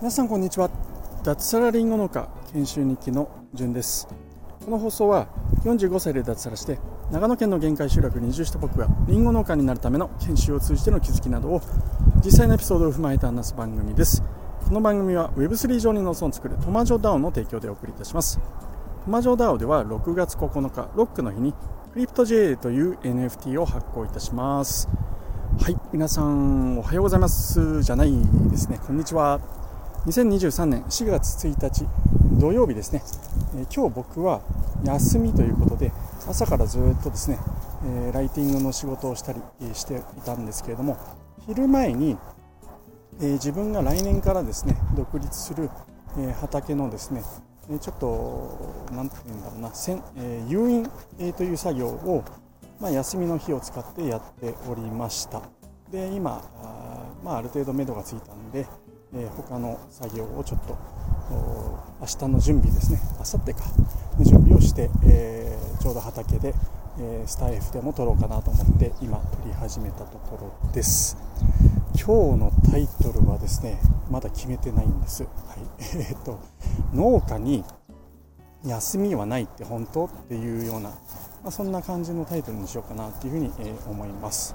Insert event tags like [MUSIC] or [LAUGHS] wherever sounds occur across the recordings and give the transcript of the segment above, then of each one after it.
皆さんこんにちは。脱サラリンゴ農家研修日記のじゅんです。この放送は45歳で脱サラして長野県の限界集落に移住した僕がリンゴ農家になるための研修を通じての気づきなどを実際のエピソードを踏まえて話す番組です。この番組は Web3 上に農村を作るトマジョ DAO の提供でお送りいたします。トマジョ DAO では6月9日ロックの日にクリプト JA という NFT を発行いたします。はい皆さんおはようございます。じゃないですね。こんにちは。2023年4月1日土曜日ですね、えー、今日僕は休みということで朝からずっとですね、え、ライティングの仕事をしたりしていたんですけれども昼前に、え、自分が来年からですね独立する、え畑のですねちょっと何て言うんだろうなえ誘引、えという作業を、まあ、休みの日を使ってやっておりました。で今あ,、まあ、ある程度目処がついたんでえー、他の作業をちょっと明日の準備ですね。明後日か。の準備をして、えー、ちょうど畑で、えー、スタイフでも撮ろうかなと思って今撮り始めたところです。今日のタイトルはですねまだ決めてないんです、はい。[LAUGHS] えーと、農家に休みはないって本当？っていうような、まあ、そんな感じのタイトルにしようかなっていうふうに、え思います、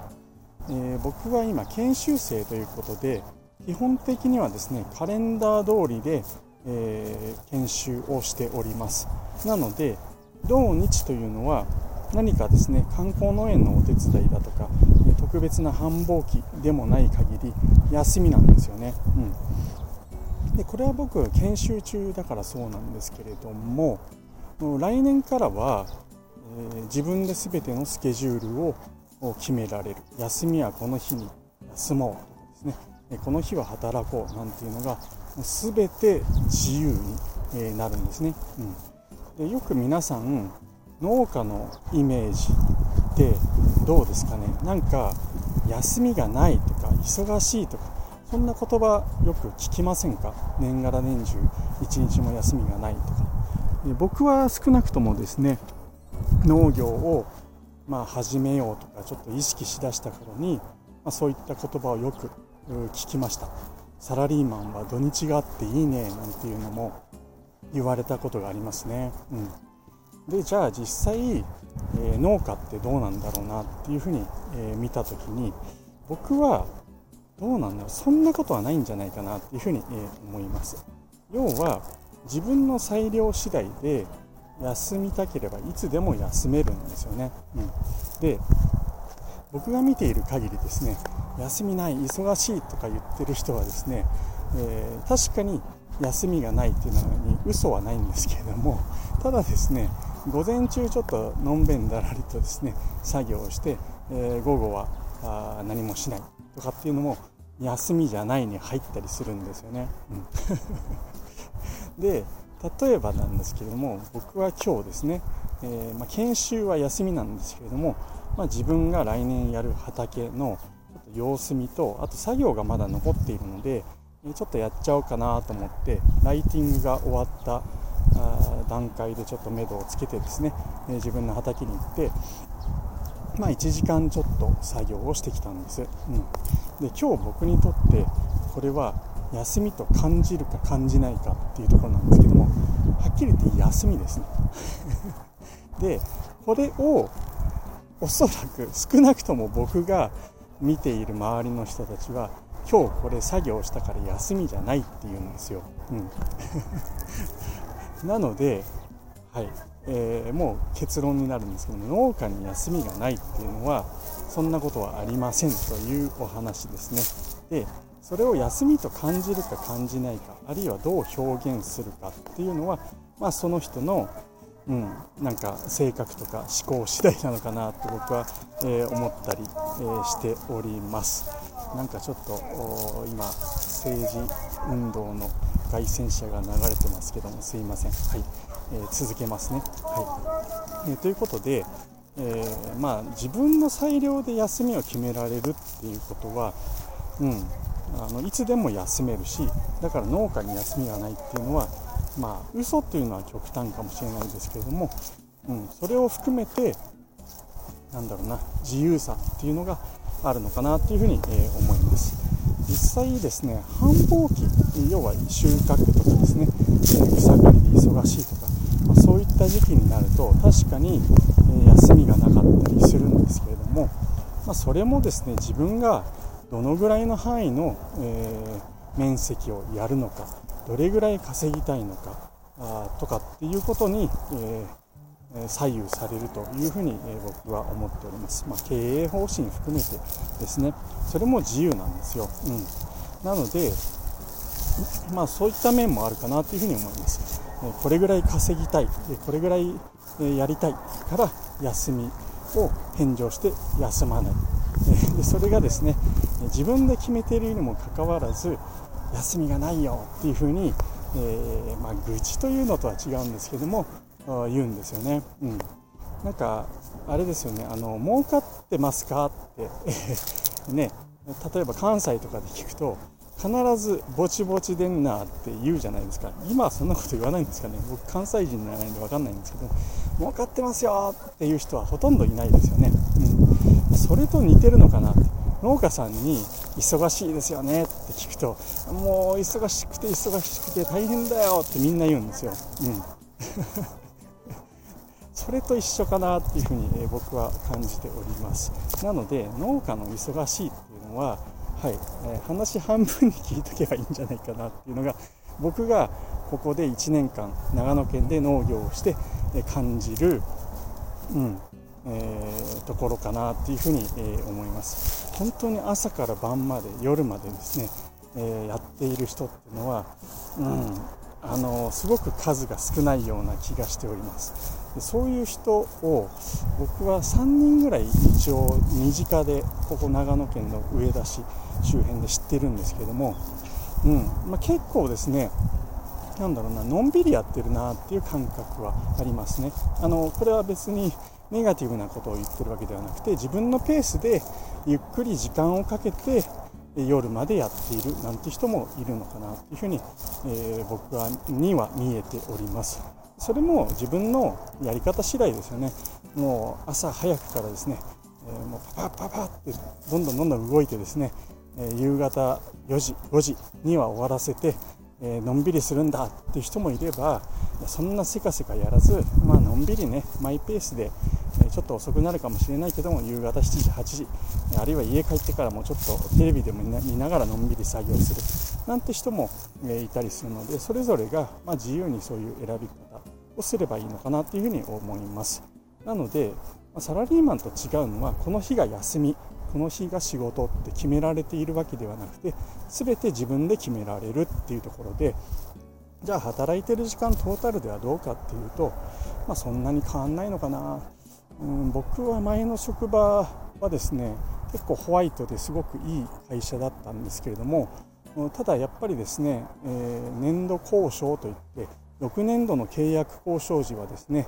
え、僕は今研修生ということで基本的にはですねカレンダー通りで、え、研修をしております。なので土日というのは何かですね観光農園のお手伝いだとか特別な繁忙期でもない限り休みなんですよね、うん、でこれは僕研修中だからそうなんですけれども来年からは、ー、自分で全てのスケジュールを決められる。休みはこの日に休もうとかですね。この日は働こうなんていうのが全て自由になるんですね、うん、でよく皆さん農家のイメージってどうですかね？なんか休みがないとか忙しいとかそんな言葉よく聞きませんか？年がら年中一日も休みがないとか。僕は少なくともですね農業をまあ始めようとかちょっと意識しだした頃に、まあ、そういった言葉をよく聞きました。サラリーマンは土日があっていいねなんていうのも言われたことがありますね、うん、でじゃあ実際、えー、農家ってどうなんだろうなっていうふうに、えー、見た時に僕はどうなんだろうそんなことはないんじゃないかなっていうふうに、えー、思います。要は自分の裁量次第で休みたければいつでも休めるんですよね、うん、で僕が見ている限りですね休みない忙しいとか言ってる人はですね、えー、確かに休みがないっていうのに嘘はないんですけれどもただですね午前中ちょっとのんべんだらりとですね作業をして、えー、午後はあ何もしないとかっていうのも休みじゃないに入ったりするんですよね。うん、[LAUGHS] で例えばなんですけれども僕は今日ですね、えー、まあ、研修は休みなんですけれども、まあ、自分が来年やる畑の様子見とあと作業がまだ残っているのでちょっとやっちゃおうかなと思ってライティングが終わった段階でちょっと目処をつけてですねえ自分の畑に行ってまあ、1時間ちょっと作業をしてきたんです、うん、で今日僕にとってこれは休みと感じるか感じないかっていうところなんですけどもはっきり言って休みですね [LAUGHS] でこれをおそらく少なくとも僕が見ている周りの人たちは今日これ作業したから休みじゃないって言うんですよ。うん、[LAUGHS] なので、はいえー、もう結論になるんですけど農家に休みがないっていうのはそんなことはありませんというお話ですね。でそれを休みと感じるか感じないかあるいはどう表現するかっていうのは、まあ、その人のうん、なんか性格とか思考次第なのかなって僕は、えー、思ったり、えー、しております。なんかちょっと今政治運動の凱旋者が流れてますけどもすいません、はい。えー、続けますね、はい。えということで、えまあ、自分の裁量で休みを決められるっていうことは、うん、あのいつでも休めるしだから農家に休みがないっていうのはまあ嘘っていうのは極端かもしれないですけれども、うん、それを含めてなんだろうな自由さっていうのが、あるのかなというふうに、え思います。実際ですね繁忙期要は収穫とかですね草刈りで忙しいとか、まあ、そういった時期になると確かに、え休みがなかったりするんですけれども、まあ、それもですね自分がどのぐらいの範囲の、えー、面積をやるのかどれぐらい稼ぎたいのかあとかっていうことに、えー、左右されるというふうに、え僕は思っております、まあ、経営方針含めてですね。それも自由なんですよ、うん、なので、まあ、そういった面もあるかなというふうに思います。これぐらい稼ぎたい。これぐらいやりたいから休みを返上して休まない。でそれがですね自分で決めているにもかかわらず休みがないよっていうふうに、えー、まあ、愚痴というのとは違うんですけども言うんですよね。うん、なんかあれですよね。あの儲かってますかって。[LAUGHS] ね。例えば関西とかで聞くと必ずぼちぼちでんなって言うじゃないですか。今はそんなこと言わないんですかね。僕関西人じゃないんで分かんないんですけど儲かってますよっていう人はほとんどいないですよね、うん、それと似てるのかなって。農家さんに忙しいですよねって聞くともう忙しくて忙しくて大変だよってみんな言うんですよ、うん、[LAUGHS] それと一緒かなっていうふうに、え僕は感じております。なので農家の忙しいっていうのははい、え、話半分に聞いとけばいいんじゃないかなっていうのが僕がここで1年間長野県で農業をして感じる、うん。え、ところかなっていうふうに、え、思います。本当に朝から晩まで夜までですね、え、やっている人っていうのは、うん、あのすごく数が少ないような気がしております。でそういう人を僕は3人ぐらい一応身近でここ長野県の上田市周辺で知ってるんですけども、うんまあ、結構ですねなんだろうなのんびりやってるなっていう感覚はありますね。あのこれは別にネガティブなことを言ってるわけではなくて自分のペースでゆっくり時間をかけて夜までやっているなんて人もいるのかなというふうに、えー、僕はには見えております。それも自分のやり方次第ですよね。もう朝早くからですね、えー、もうパパパパってどんどんどんどん動いてですね、えー、夕方4時5時には終わらせてえ、のんびりするんだっていう人もいればそんなせかせかやらず、まあのんびりねマイペースで、ちょっと遅くなるかもしれないけども夕方7時8時あるいは家帰ってからもちょっとテレビでも見ながらのんびり作業するなんて人も、いたりするのでそれぞれが、ま、自由にそういう選び方をすればいいのかなというふうに思います。なのでサラリーマンと違うのはこの日が休みこの日が仕事って決められているわけではなくて全て自分で決められるっていうところでじゃあ働いてる時間トータルではどうかっていうと、まあ、そんなに変わんないのかな、うん、僕は前の職場はですね結構ホワイトですごくいい会社だったんですけれどもただやっぱりですね、えー、年度交渉といって6年度の契約交渉時はですね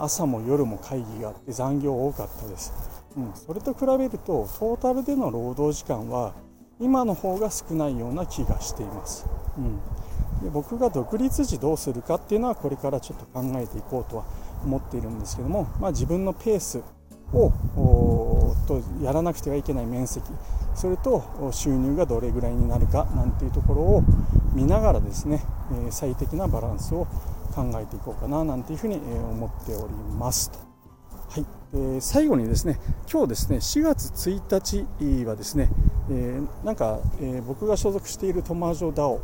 朝も夜も会議があって残業多かったです。うん、それと比べるとトータルでの労働時間は今の方が少ないような気がしています、うん、で僕が独立時どうするかっていうのはこれからちょっと考えていこうとは思っているんですけども、まあ、自分のペースをとやらなくてはいけない面積それと収入がどれぐらいになるかなんていうところを見ながらですね最適なバランスを考えていこうかななんていうふうに思っておりますと。はい、えー、最後にですね今日ですね4月1日はですね、えー、なんか、えー、僕が所属しているトマージョダオ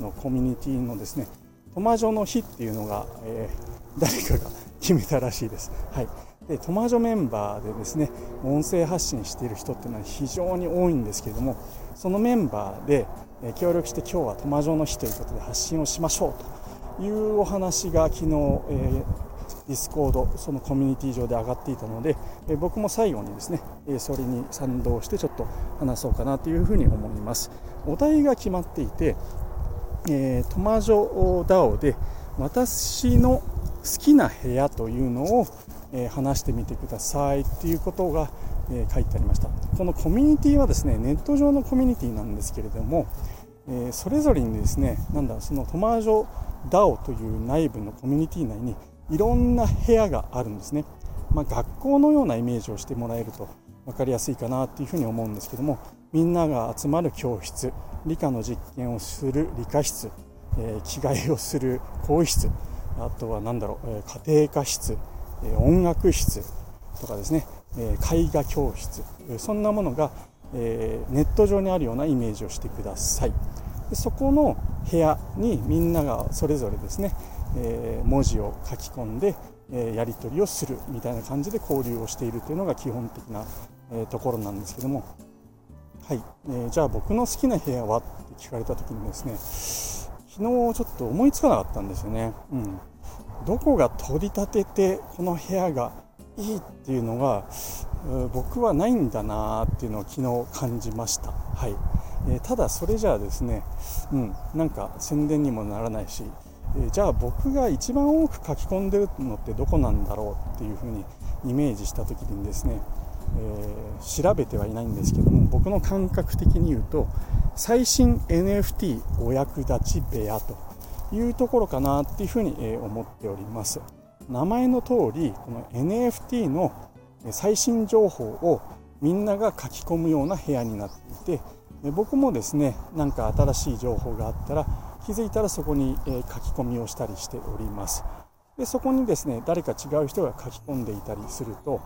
のコミュニティのですねトマジョの日っていうのが、え誰かが決めたらしいです。はいでトマジョメンバーでですね音声発信している人っていうのは非常に多いんですけれどもそのメンバーで協力して今日はトマジョの日ということで発信をしましょうというお話が昨日、えー Discord そのコミュニティ上で上がっていたので、え僕も最後にですね、えそれに賛同してちょっと話そうかなというふうに思いますお題が決まっていて、えー、トマジョ DAO で私の好きな部屋というのを、え話してみてくださいっていうことが、え書いてありました。このコミュニティはですねネット上のコミュニティなんですけれども、えそれぞれにですねなんだそのトマジョ DAO という内部のコミュニティ内にいろんな部屋があるんですね、まあ、学校のようなイメージをしてもらえると分かりやすいかなっていうふうに思うんですけどもみんなが集まる教室理科の実験をする理科室、えー、着替えをする更衣室あとは何だろう、えー、家庭科室、えー、音楽室とかですね、え絵画教室そんなものが、えネット上にあるようなイメージをしてください。でそこの部屋にみんながそれぞれですね、え文字を書き込んで、えやり取りをするみたいな感じで交流をしているというのが基本的な、えところなんですけどもはい、えー、じゃあ僕の好きな部屋は？って聞かれた時にですね昨日ちょっと思いつかなかったんですよね、うん、どこが取り立ててこの部屋がいいっていうのが僕はないんだなっていうのを昨日感じました、はい。えー、ただそれじゃあですね、うん、なんか宣伝にもならないし、えー、じゃあ僕が一番多く書き込んでるのってどこなんだろうっていうふうにイメージした時にですねえー、調べてはいないんですけども僕の感覚的に言うと最新 NFT お役立ち部屋というところかなっていうふうに、思っております。名前の通りこの NFT の最新情報をみんなが書き込むような部屋になっていて僕もですね何か新しい情報があったら気づいたらそこに書き込みをしたりしております。でそこにですね誰か違う人が書き込んでいたりすると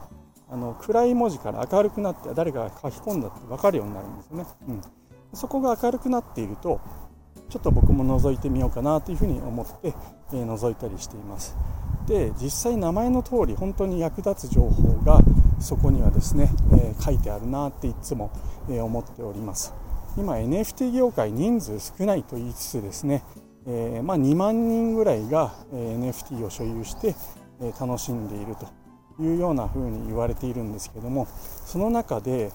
あの暗い文字から明るくなって誰かが書き込んだって分かるようになるんですよね、うん、そこが明るくなっているとちょっと僕も覗いてみようかなというふうに思って、えー、覗いたりしています。で実際名前の通り本当に役立つ情報がそこにはですね、えー、書いてあるなっていつも、えー、思っております。今 NFT 業界人数少ないと言いつつですね、えまあ、2万人ぐらいが NFT を所有して楽しんでいると。いうような風に言われているんですけどもその中で、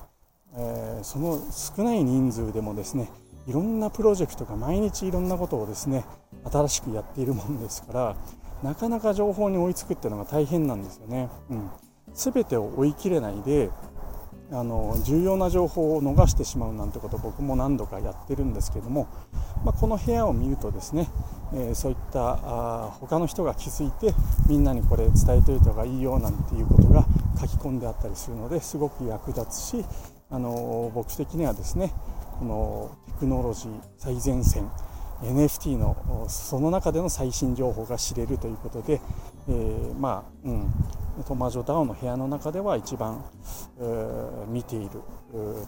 えー、その少ない人数でもですねいろんなプロジェクトが毎日いろんなことをですね新しくやっているもんですからなかなか情報に追いつくっていうのが大変なんですよね。うん、全てを追い切れないであの重要な情報を逃してしまうなんてこと僕も何度かやってるんですけども、まあ、この部屋を見るとですね、えー、そういったあ他の人が気づいてみんなにこれ伝えておいた方がいいよなんていうことが書き込んであったりするのですごく役立つしあの僕的にはですねこのテクノロジー最前線 NFT のその中での最新情報が知れるということで、えー、まあ、うん、トマジョダウンの部屋の中では一番、見ている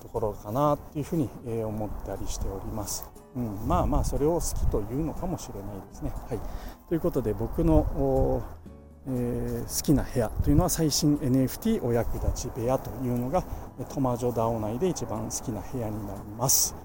ところかなっていうふうに、思ったりしております。うん、まあまあそれを好きというのかもしれないですね。はい、ということで僕の、えー、好きな部屋というのは最新 NFT お役立ち部屋というのがトマジョダオ内で一番好きな部屋になります。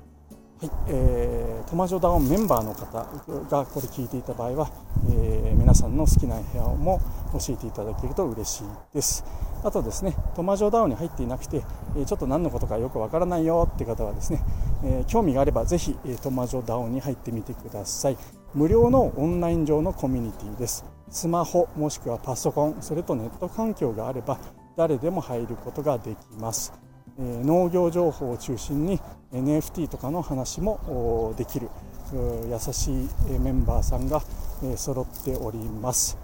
はいえー、トマジョダオンメンバーの方がこれ聞いていた場合は、えー、皆さんの好きな部屋も教えていただけると嬉しいです。あとですね、トマジョダオンに入っていなくて、えちょっと何のことかよくわからないよって方はですね、え興味があればぜひ、えトマジョダオンに入ってみてください。無料のオンライン上のコミュニティです。スマホもしくはパソコン、それとネット環境があれば誰でも入ることができます。農業情報を中心に NFT とかの話もできる優しいメンバーさんが揃っております。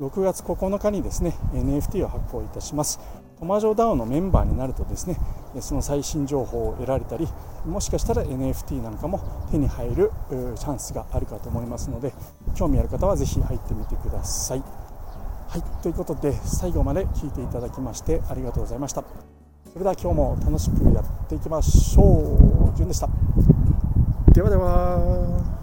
6月9日にですね NFT を発行いたします。トマジョダウのメンバーになるとですねその最新情報を得られたりもしかしたら NFT なんかも手に入るチャンスがあるかと思いますので興味ある方はぜひ入ってみてください。はいということで最後まで聞いていただきましてありがとうございました。それでは今日も楽しくやっていきましょう。じゅんでした。ではでは。